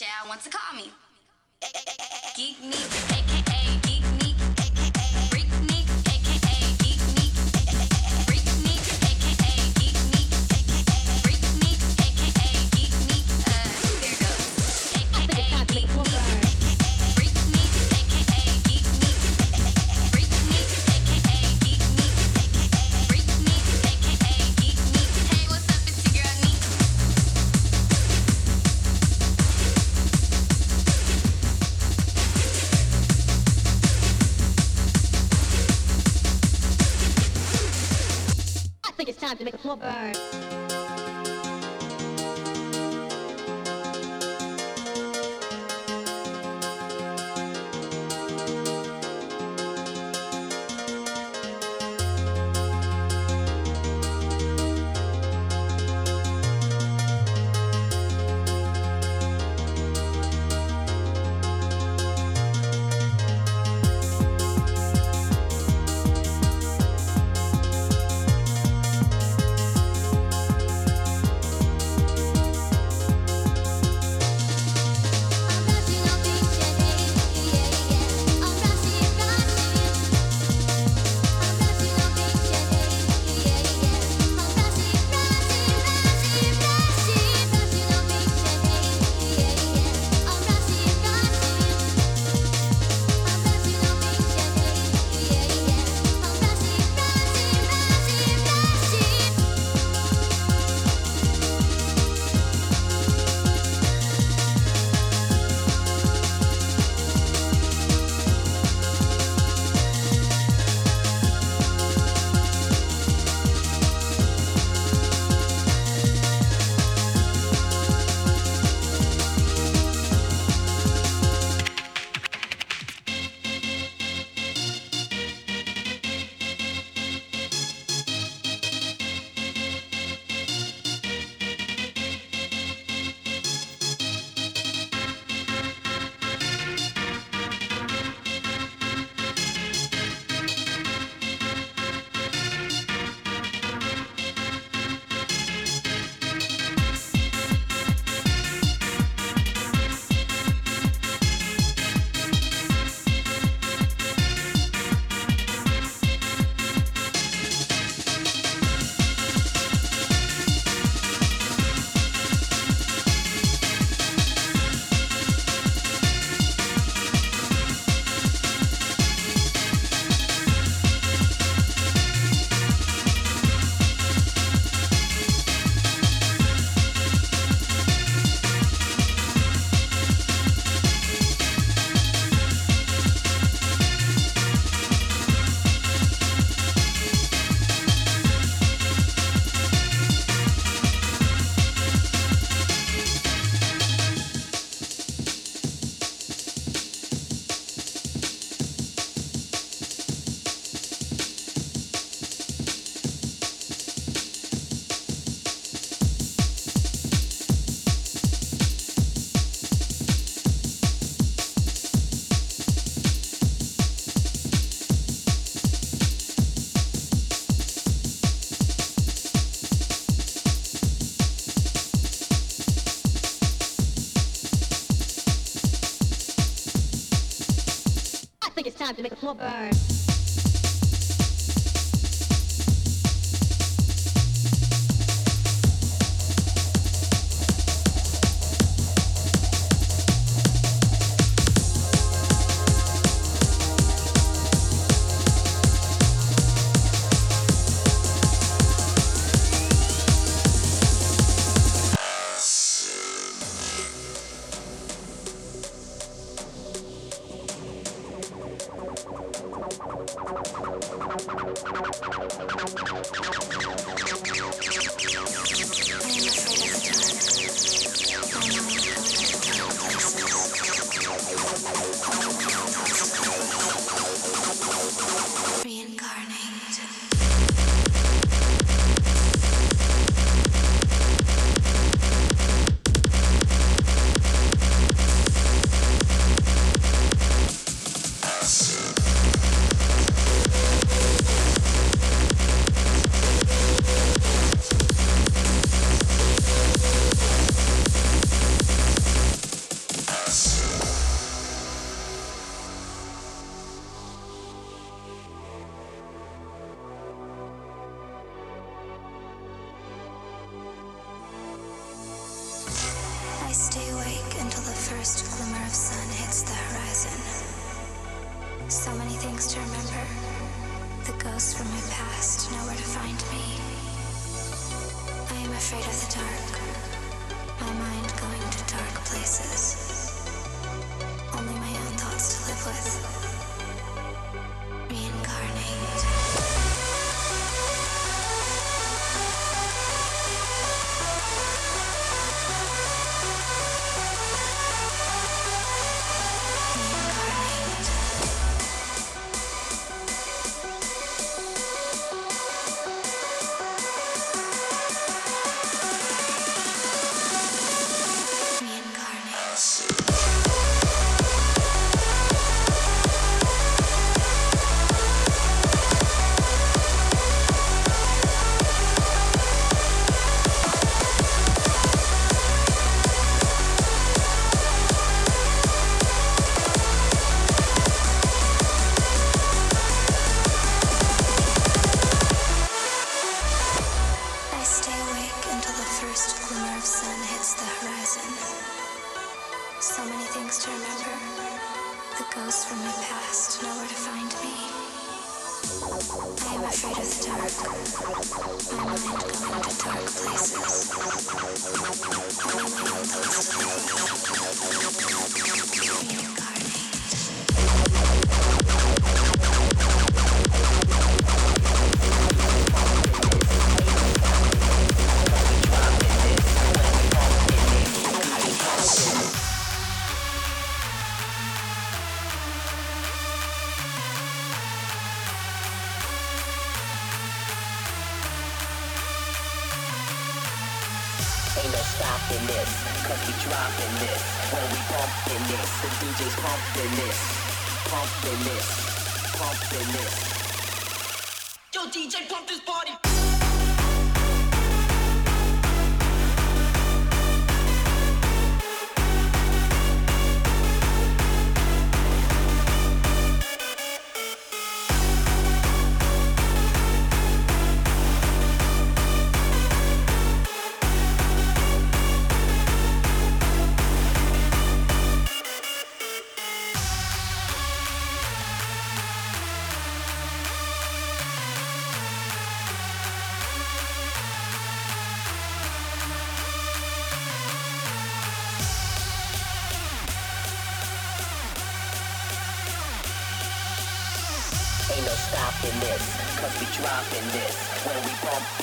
whatever wants to call me. Geek Neek, time to make the floor burn.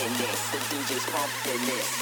in this. The DJ's pumping this.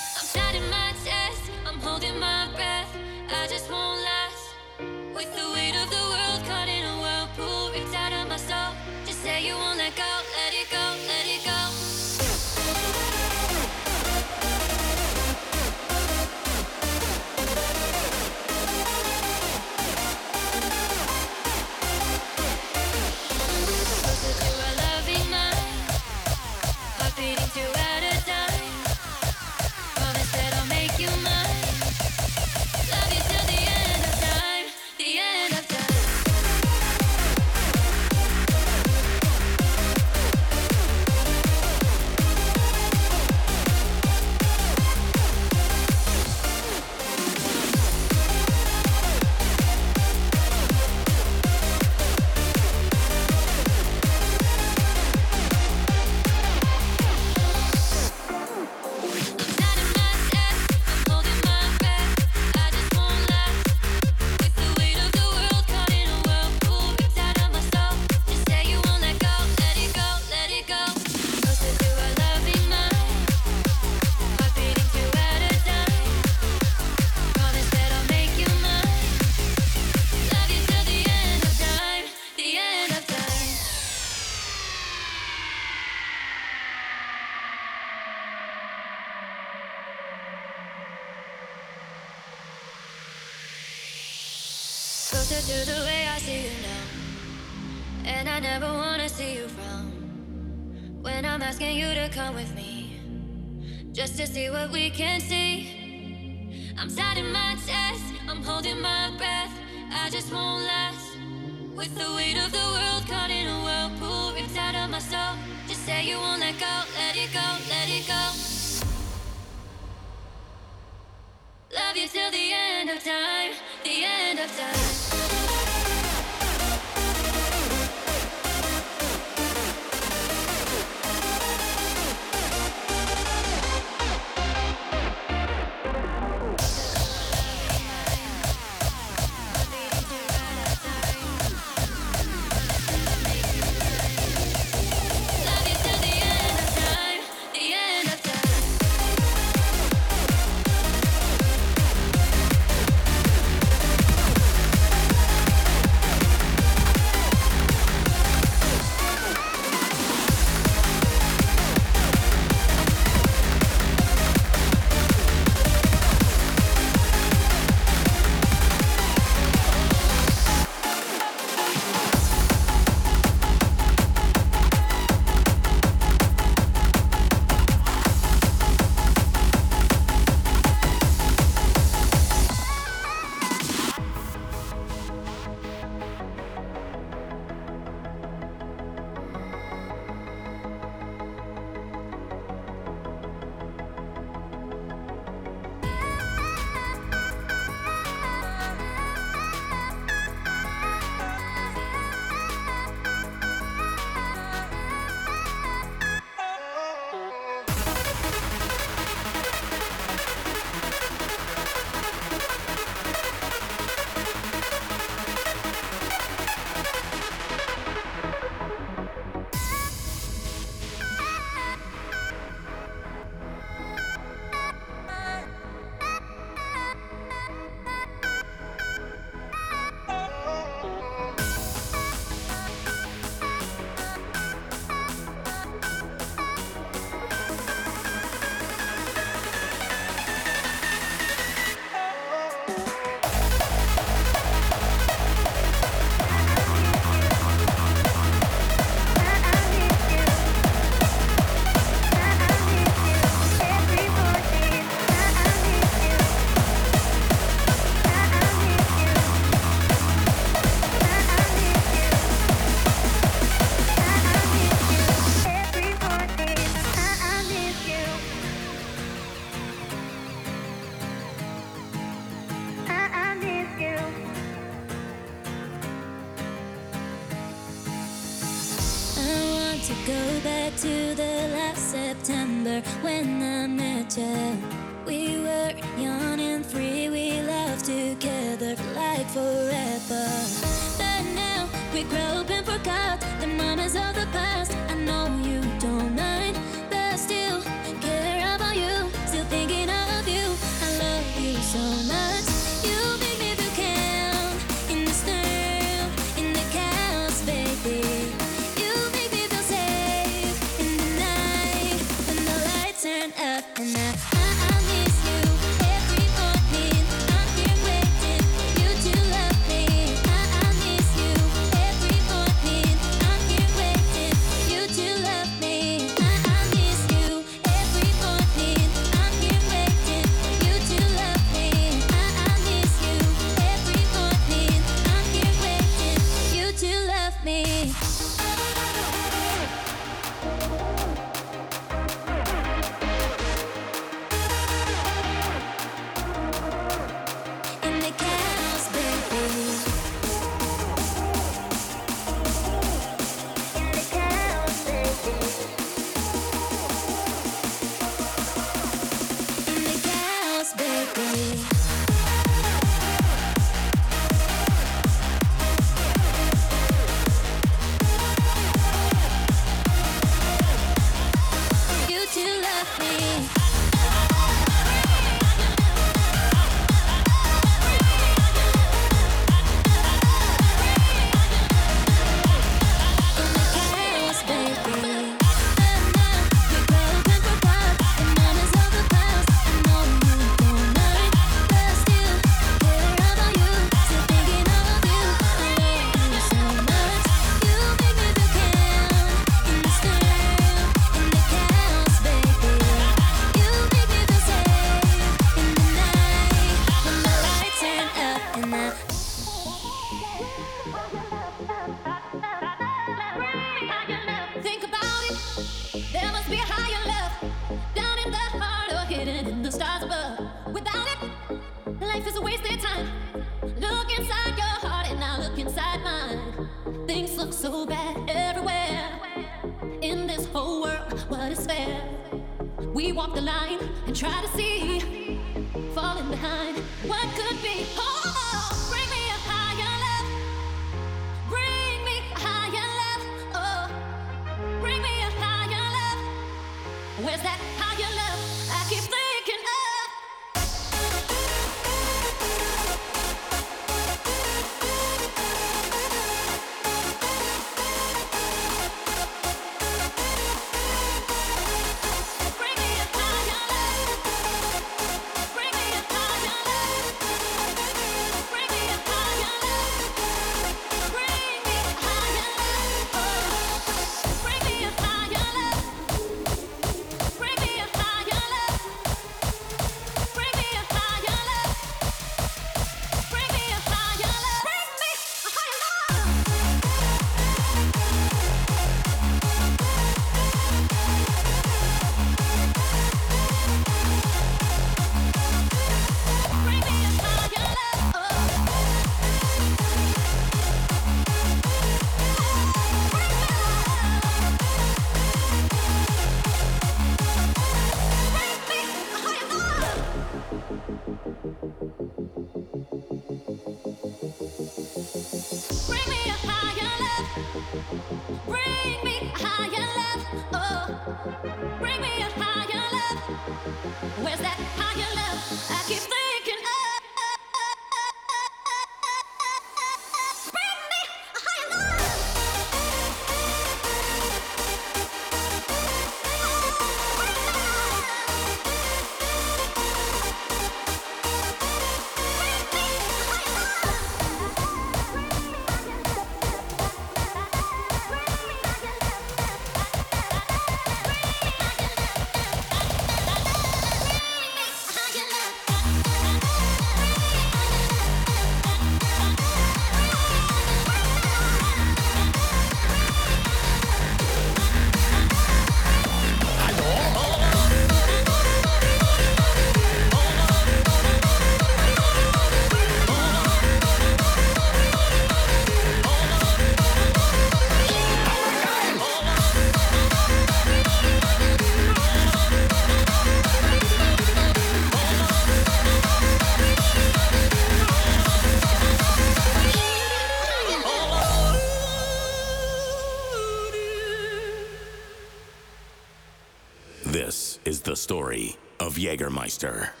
Of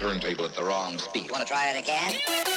turntable at the wrong speed. Want to try it again?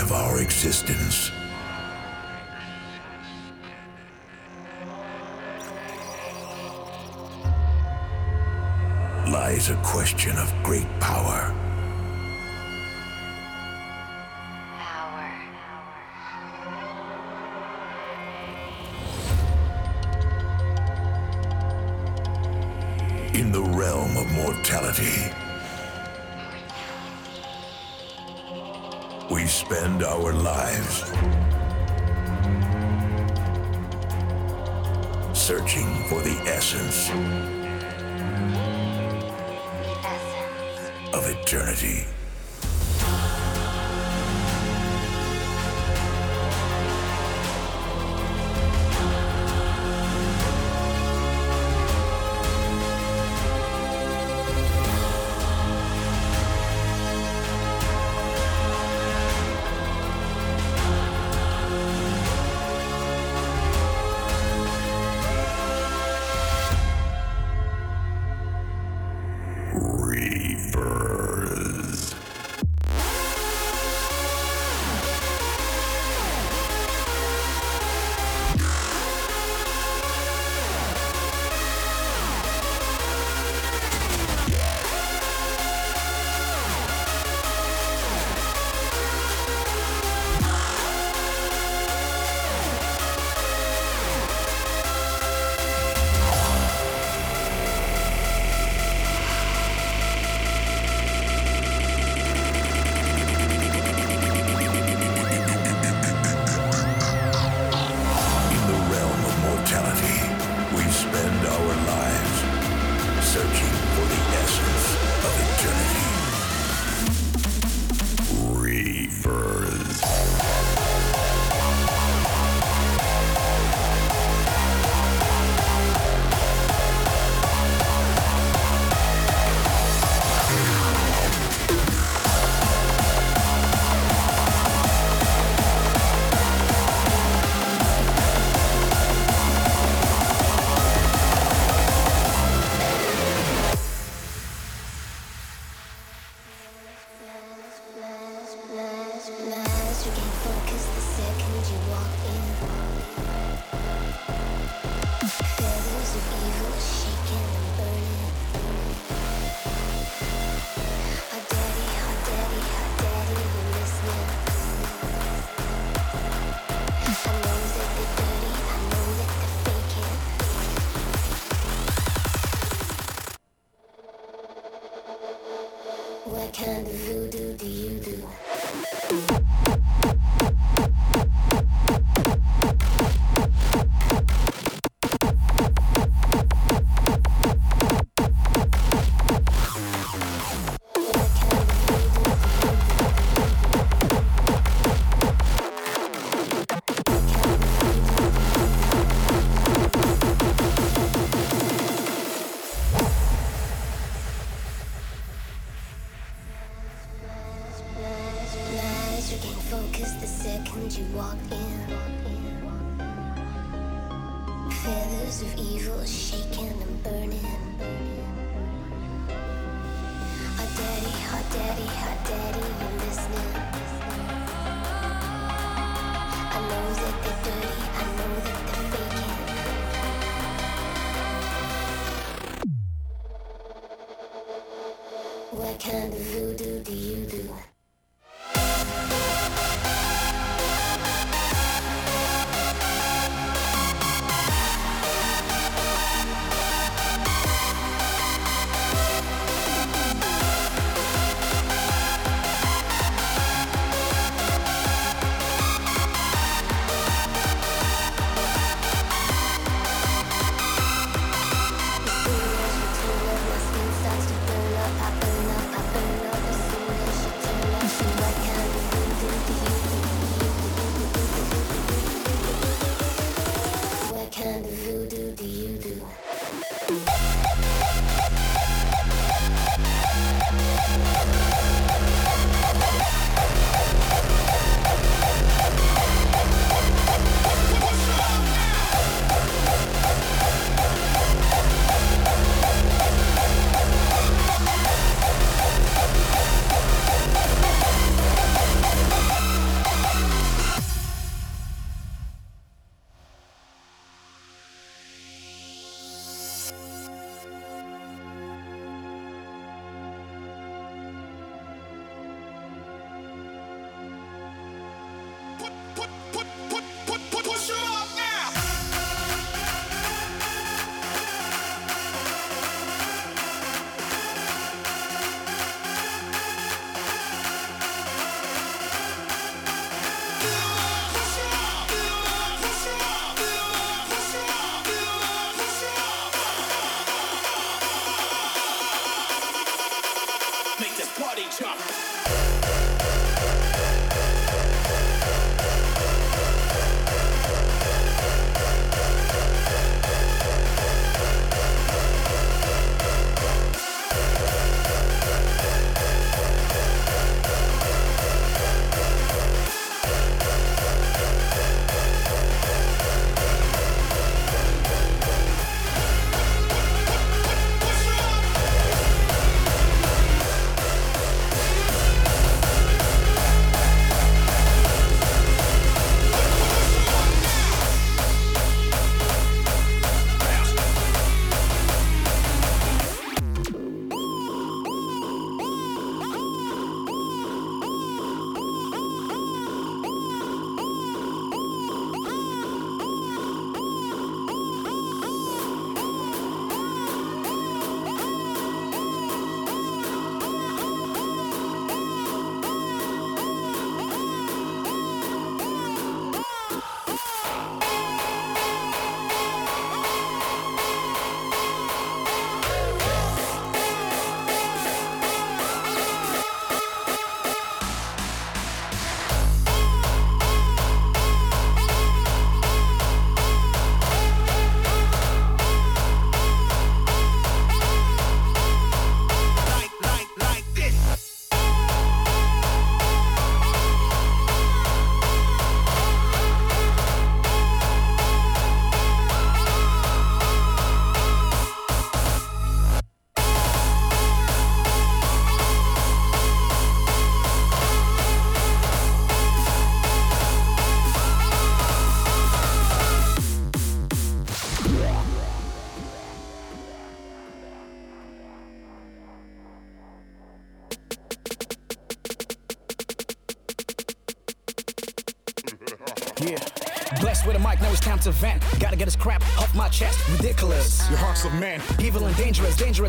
of our existence. Lies a question of great power. essence of eternity.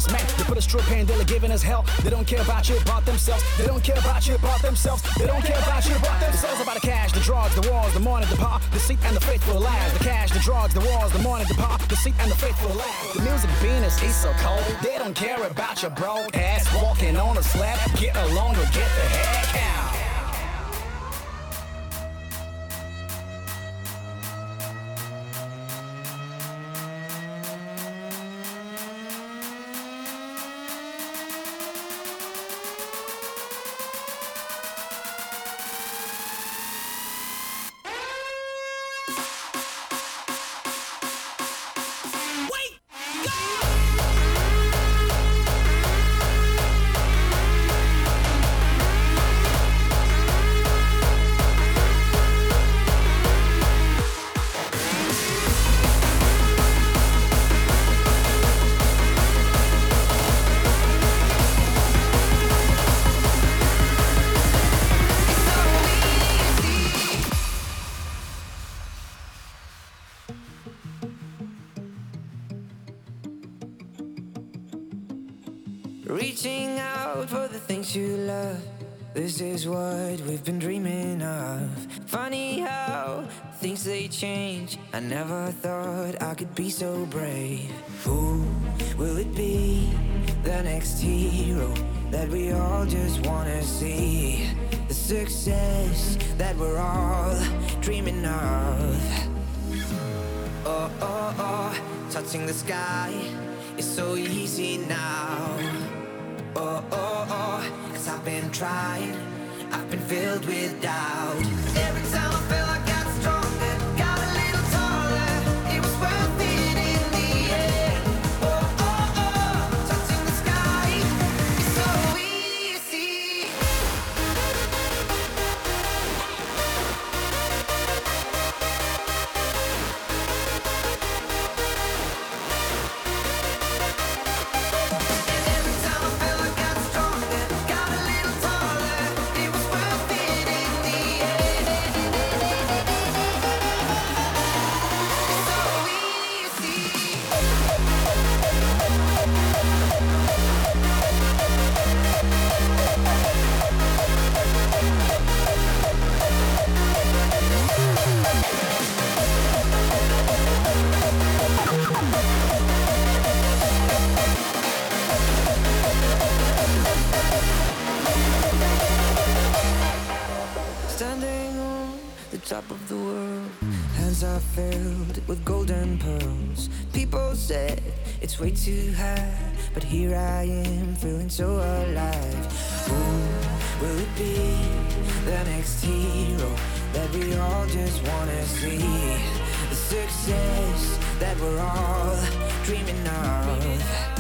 Dangerous man. They put a straw pan dealer giving us hell. They don't care about you, about themselves. They don't care about you, about themselves. They don't care about you, about themselves. About the cash, the drugs, the wars, the money, the power, the seat, and the faithful lies. The cash, the drugs, the wars, the money, the power, the seat, and the faithful lies. The music Venus is so cold. They don't care about your broke ass walking on a slab. Get along or get the heck out. enough. Oh, oh, oh, touching the sky is so easy now. Oh, oh, oh, cause I've been trying, I've been filled with doubt. Every time I feel too high, but here I am feeling so alive. Who will it be the next hero that we all just wanna see? The success that we're all dreaming of.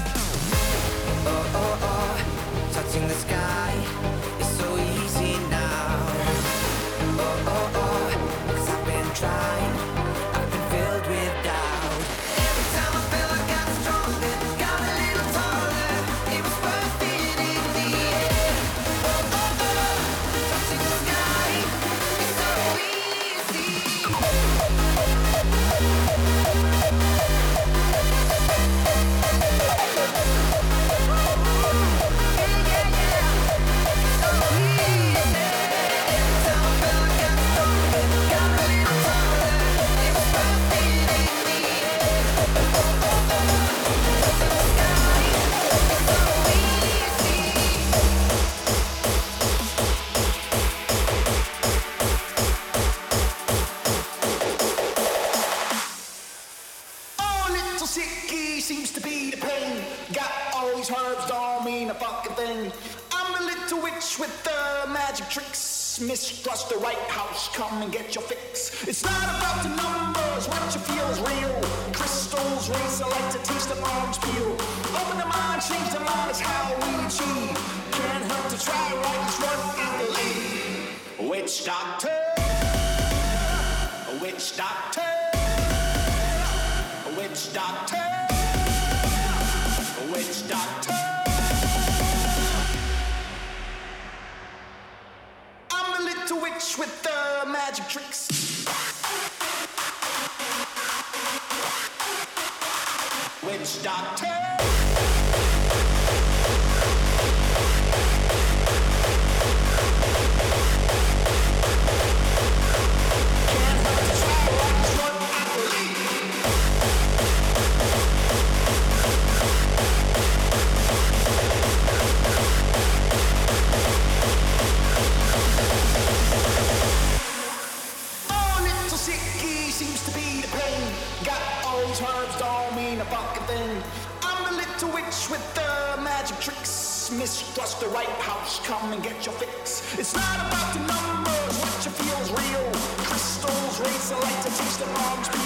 mistrust the right House. Come and get your fix. It's not about the numbers. What you feel is real. Crystals, razor light to taste the arms peel. Open the mind, change the mind. It's how we achieve. Can't help to try right. It's what I believe. Witch doctor. Witch doctor. Witch doctor. Witch doctor. Matrix.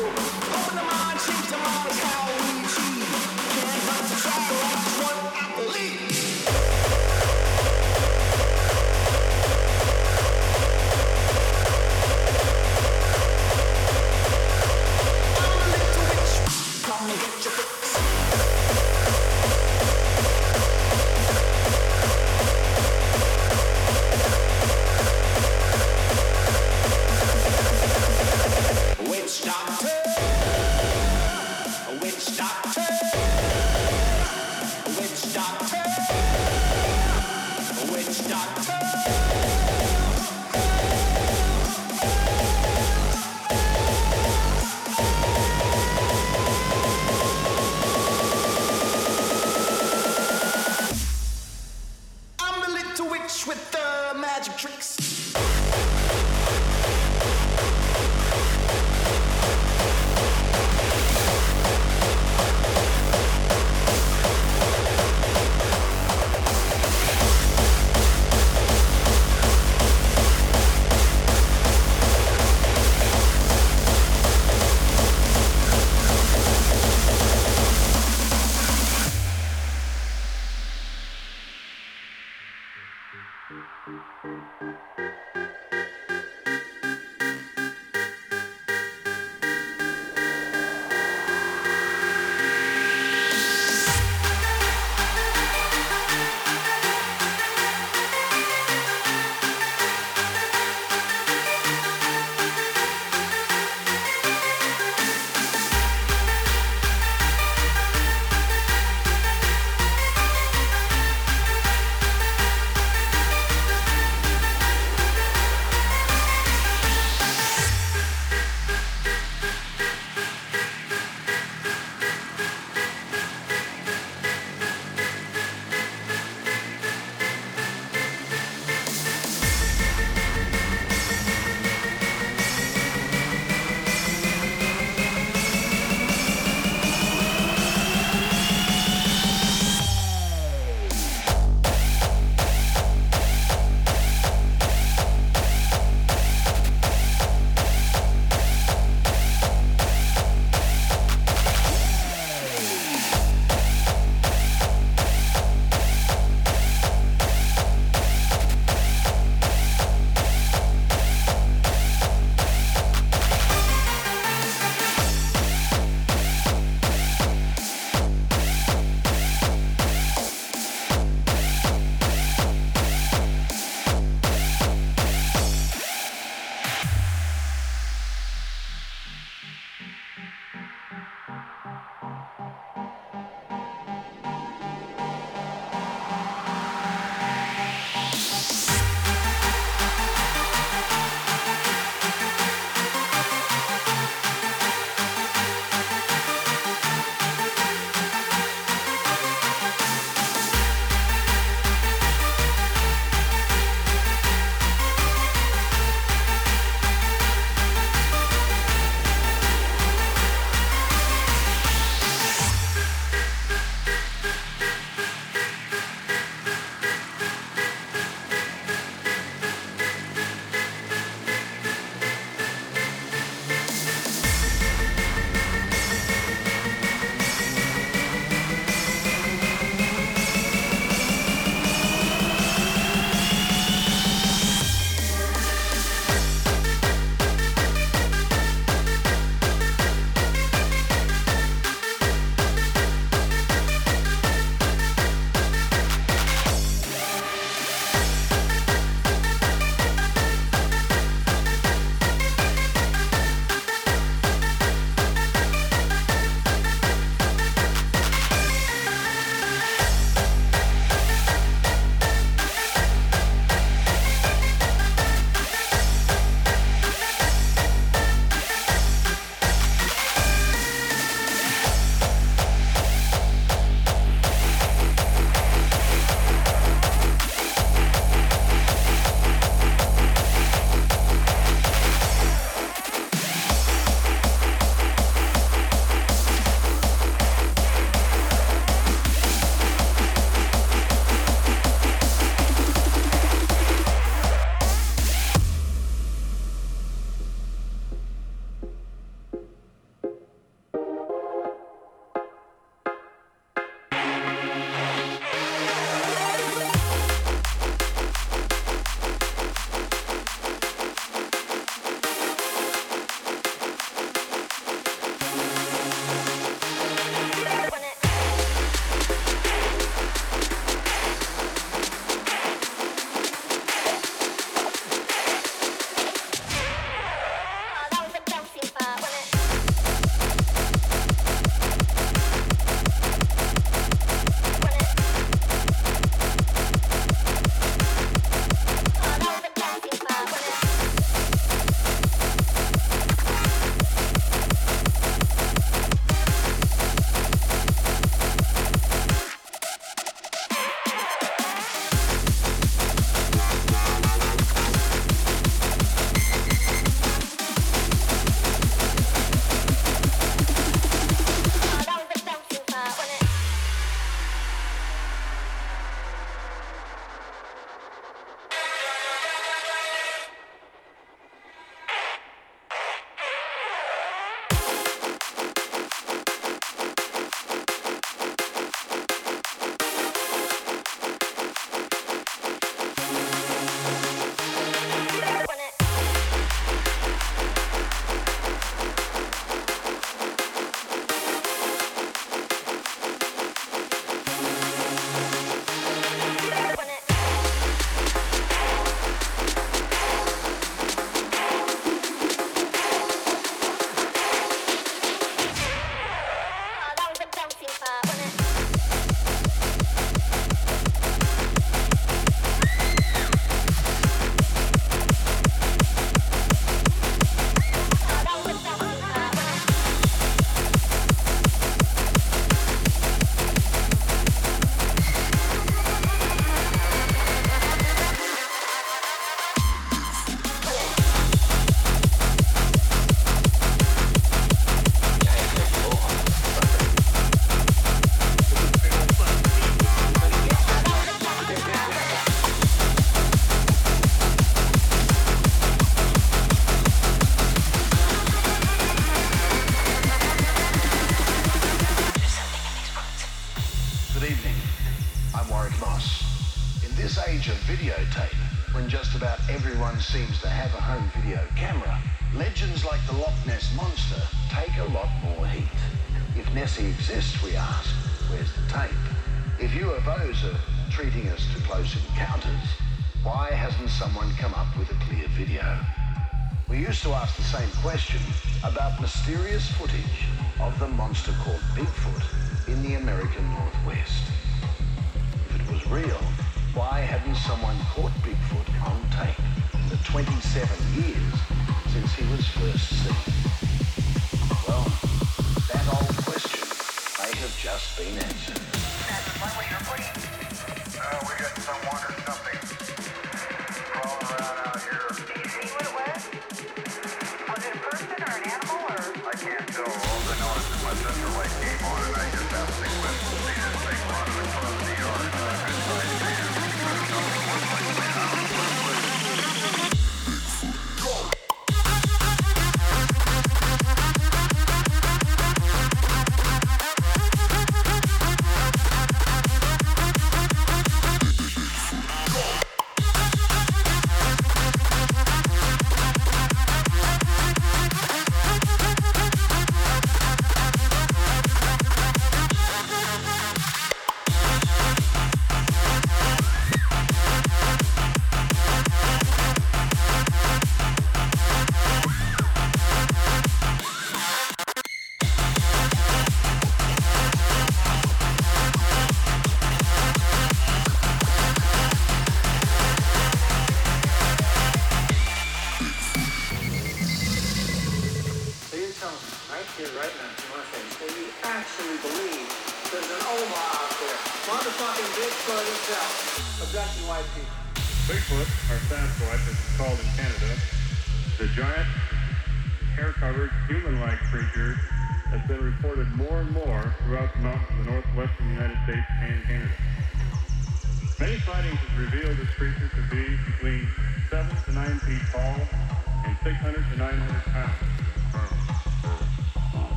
Open the mouth.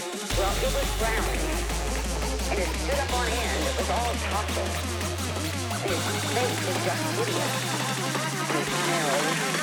well, it was brown, and it stood up on end. It was all toppled. And its face was just hideous. It smelled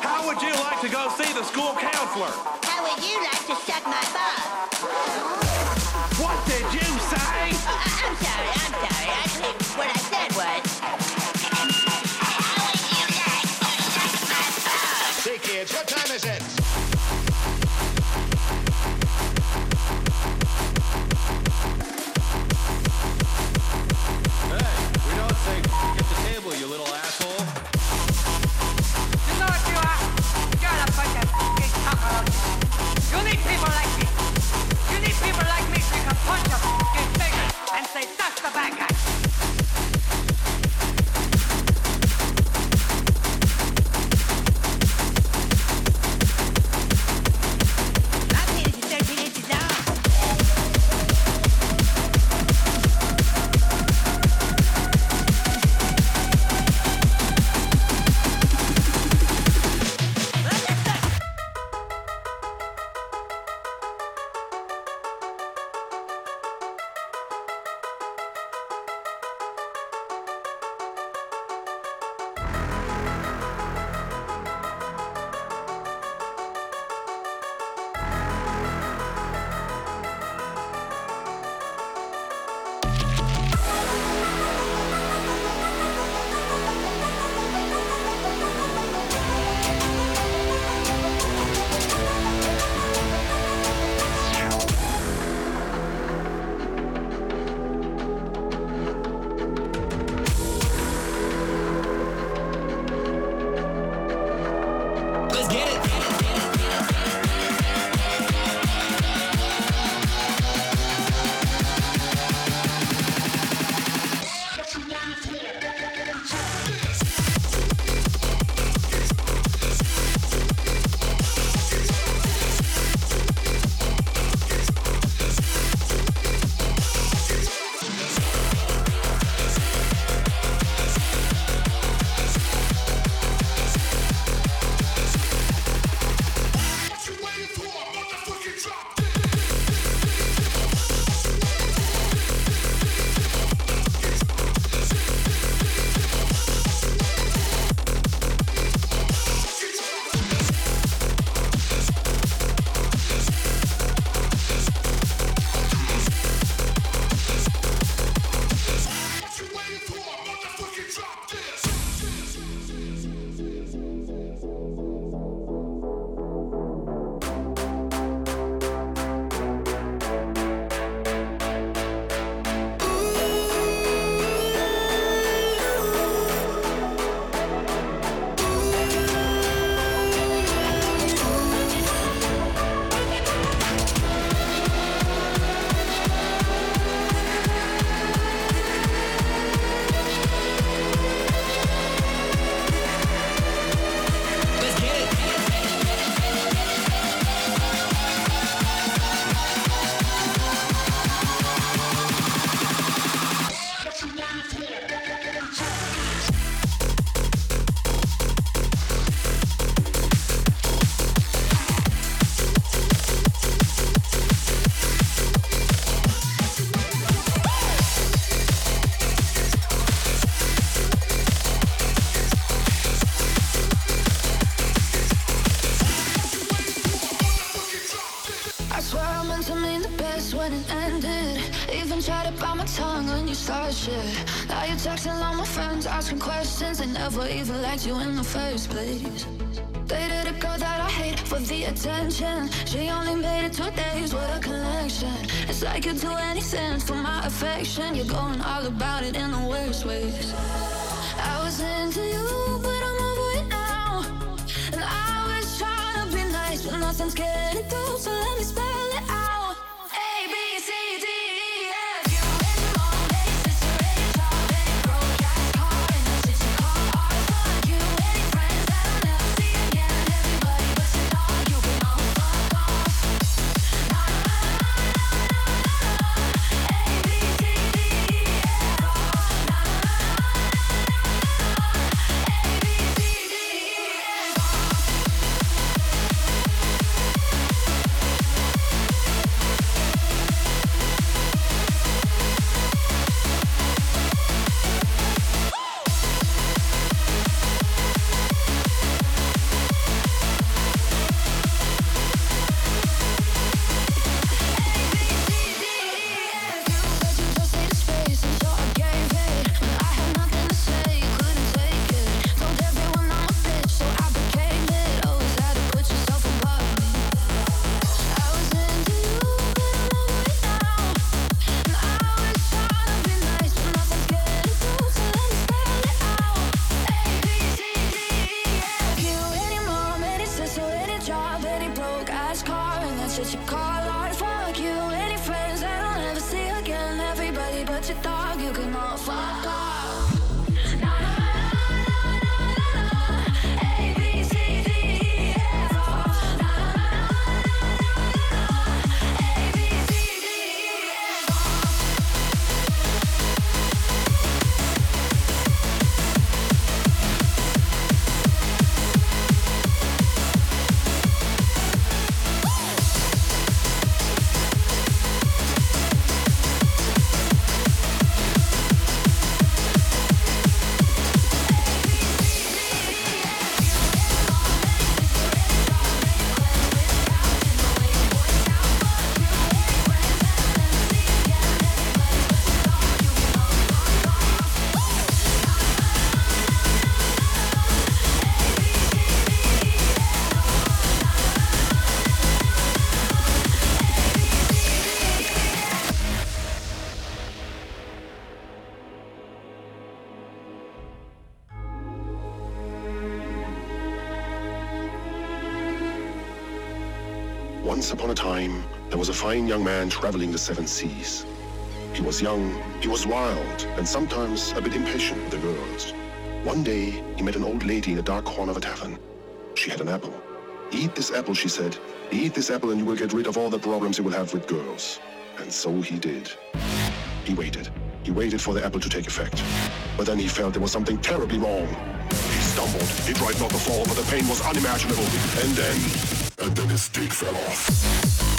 How would you like to go see the school counselor? never even liked you in the first place. Dated a girl that I hate for the attention. She only made it two days, what a connection. It's like you'd do anything for my affection. You're going all about it in the worst ways. I was into you, but I'm over it now. And I was trying to be nice, but nothing's getting through, so let me. Fine young man traveling the seven seas. He was young, he was wild, and sometimes a bit impatient with the girls. One day, he met an old lady in a dark corner of a tavern. She had an apple. Eat this apple, she said. Eat this apple and you will get rid of all the problems you will have with girls. And so he did. He waited. He waited for the apple to take effect. But then he felt there was something terribly wrong. He stumbled. He tried not to fall, but the pain was unimaginable. And then... And then his stick fell off.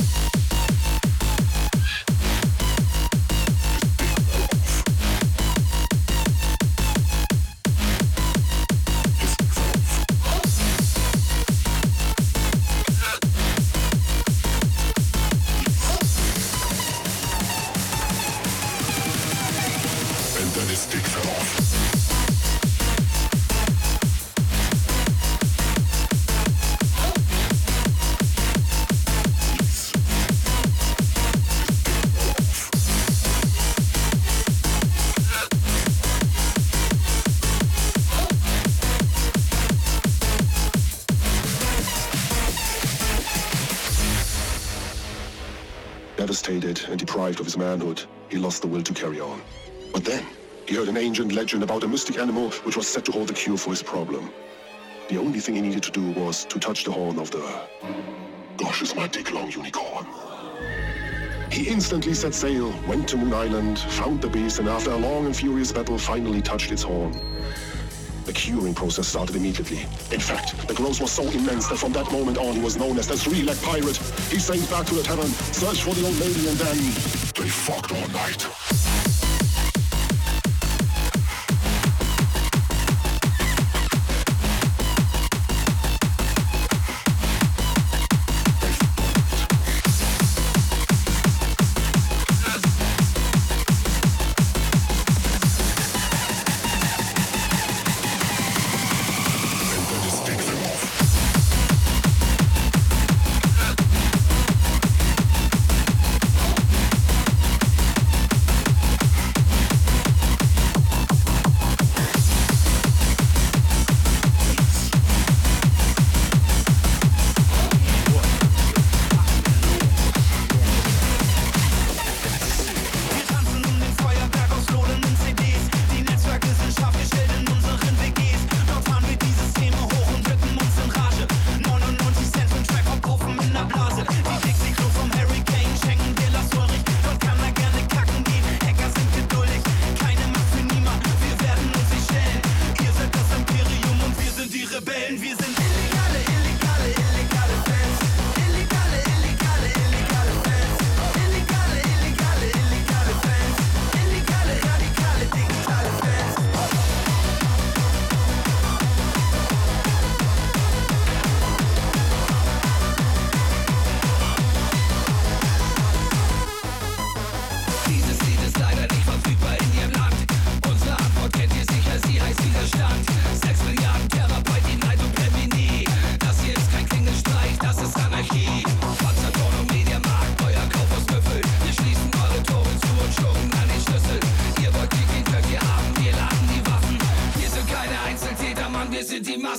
Of his manhood, he lost the will to carry on. But then, he heard an ancient legend about a mystic animal which was said to hold the cure for his problem. The only thing he needed to do was to touch the horn of the... Gosh, is my dick long unicorn. He instantly set sail, went to Moon Island, found the beast, and after a long and furious battle, finally touched its horn. The curing process started immediately. In fact, the growth was so immense that from that moment on he was known as the three-leg pirate. He sank back to the tavern, searched for the old lady, and then... They fucked all night.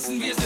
lassen wir es.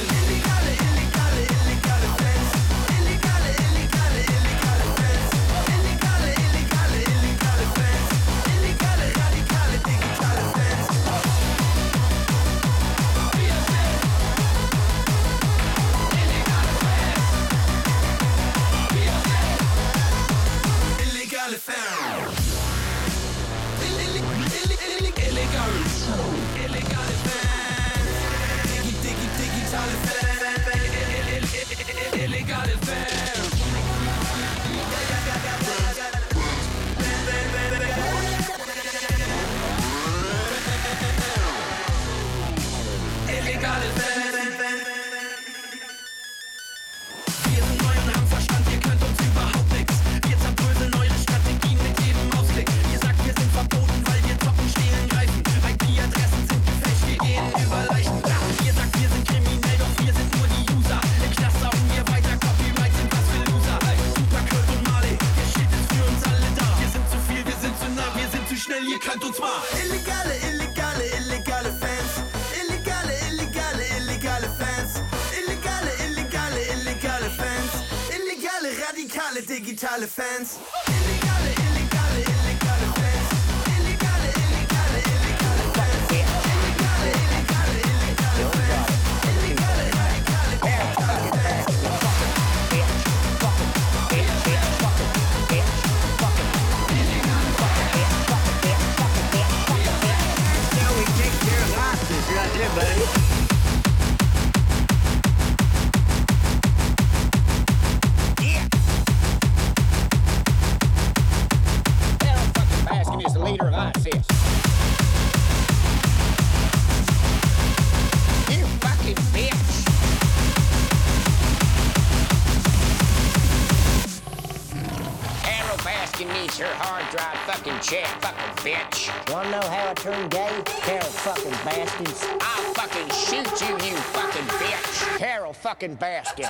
fucking basket.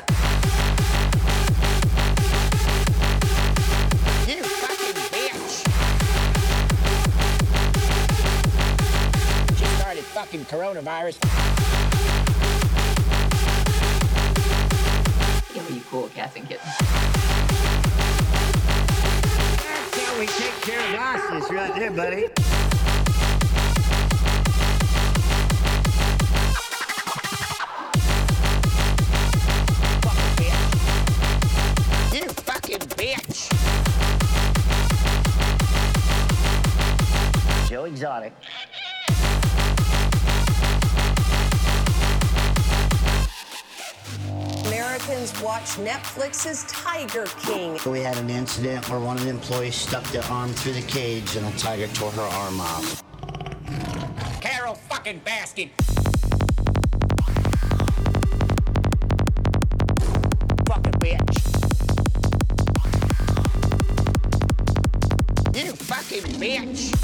You fucking bitch. She started fucking coronavirus. Yo, you cool cats and kittens. That's how we take care of us, right there, buddy. Netflix's Tiger King. We had an incident where one of the employees stuck their arm through the cage and a tiger tore her arm off. Carole fucking Baskin. Fucking bitch. You fucking bitch.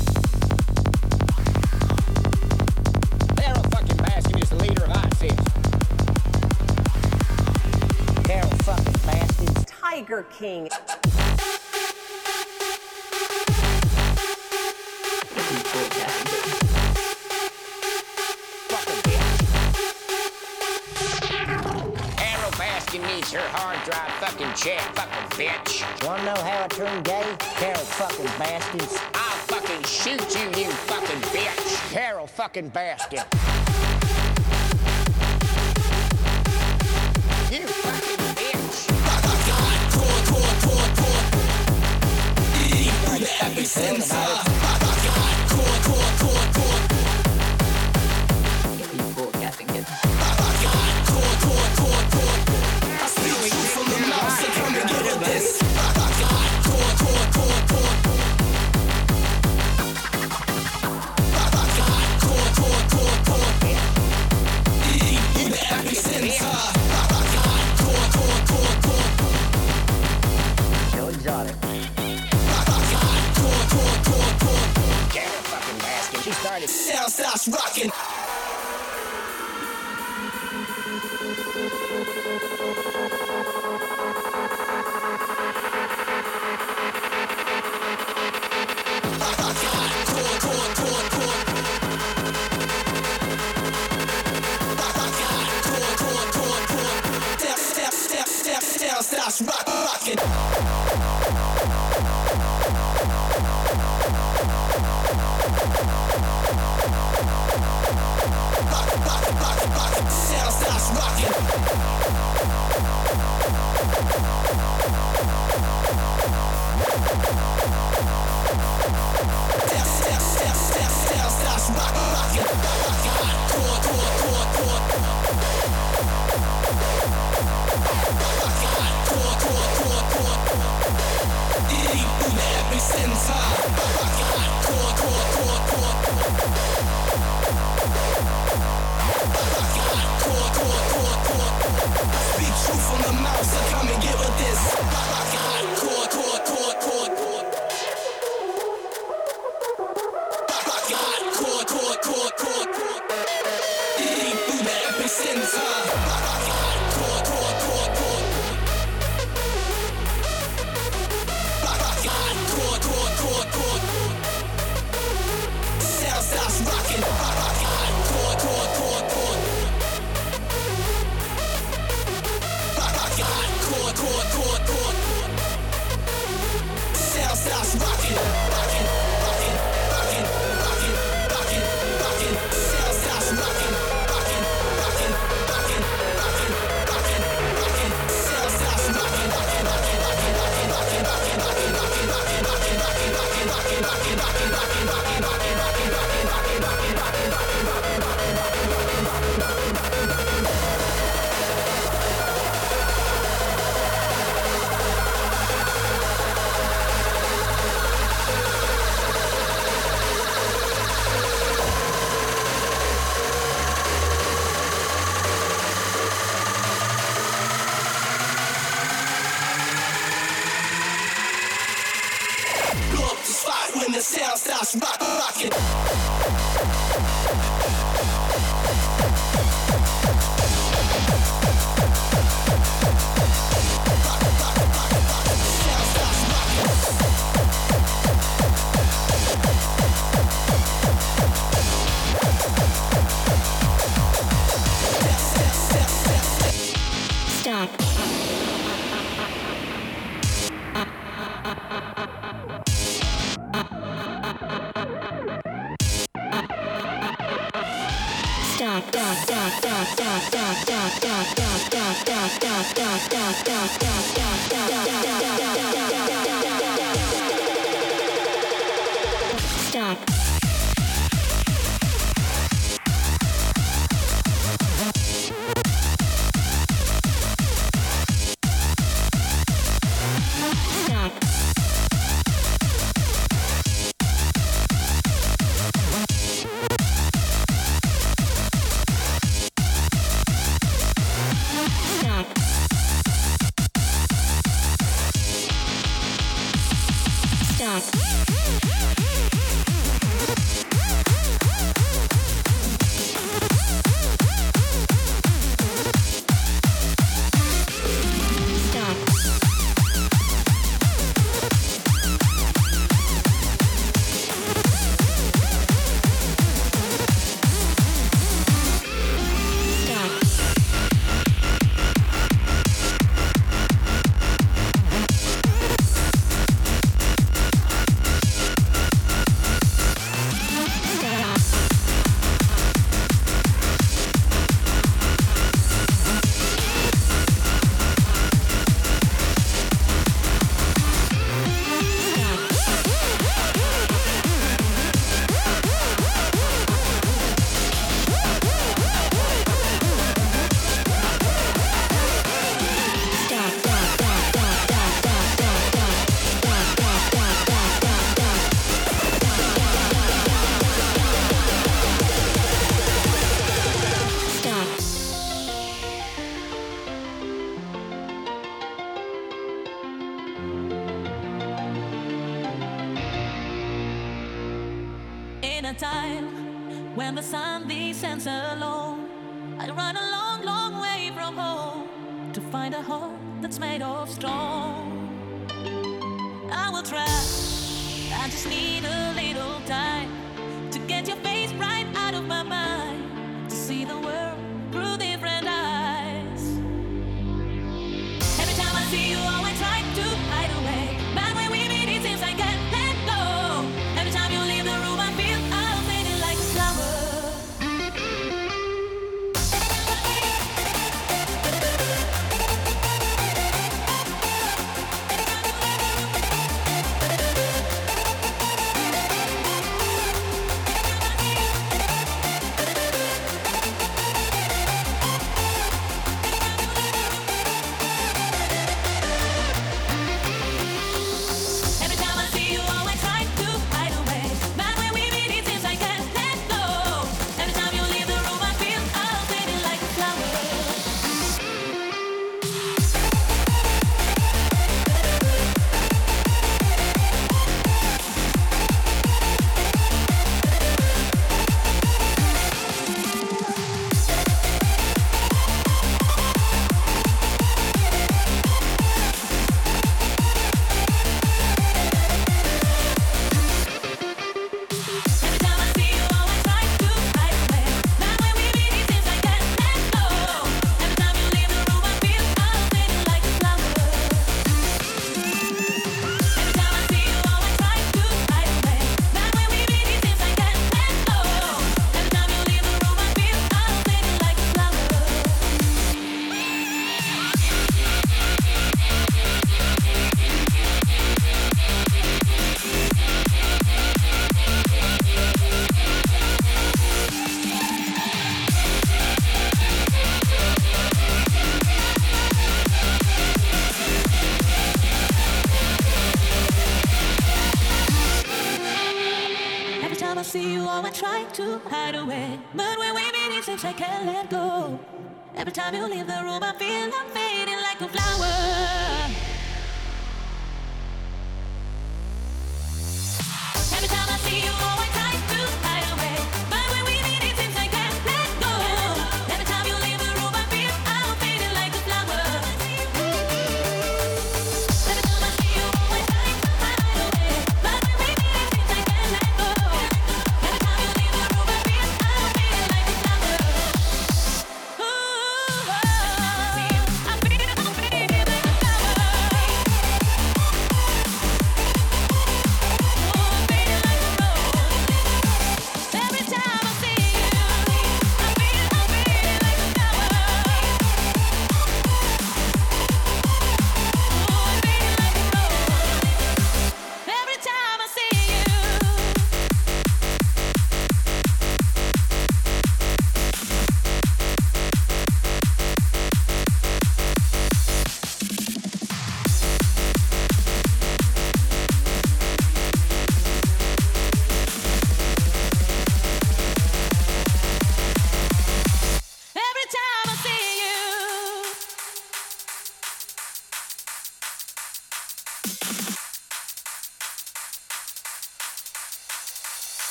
King. Carole Baskin needs her hard drive fucking check, fucking bitch. Wanna know how I turned gay? Carole fucking Baskins. I'll fucking shoot you, you fucking bitch. Carole fucking Baskin. You fucking bitch. Happy sensor. I rock core, core, core.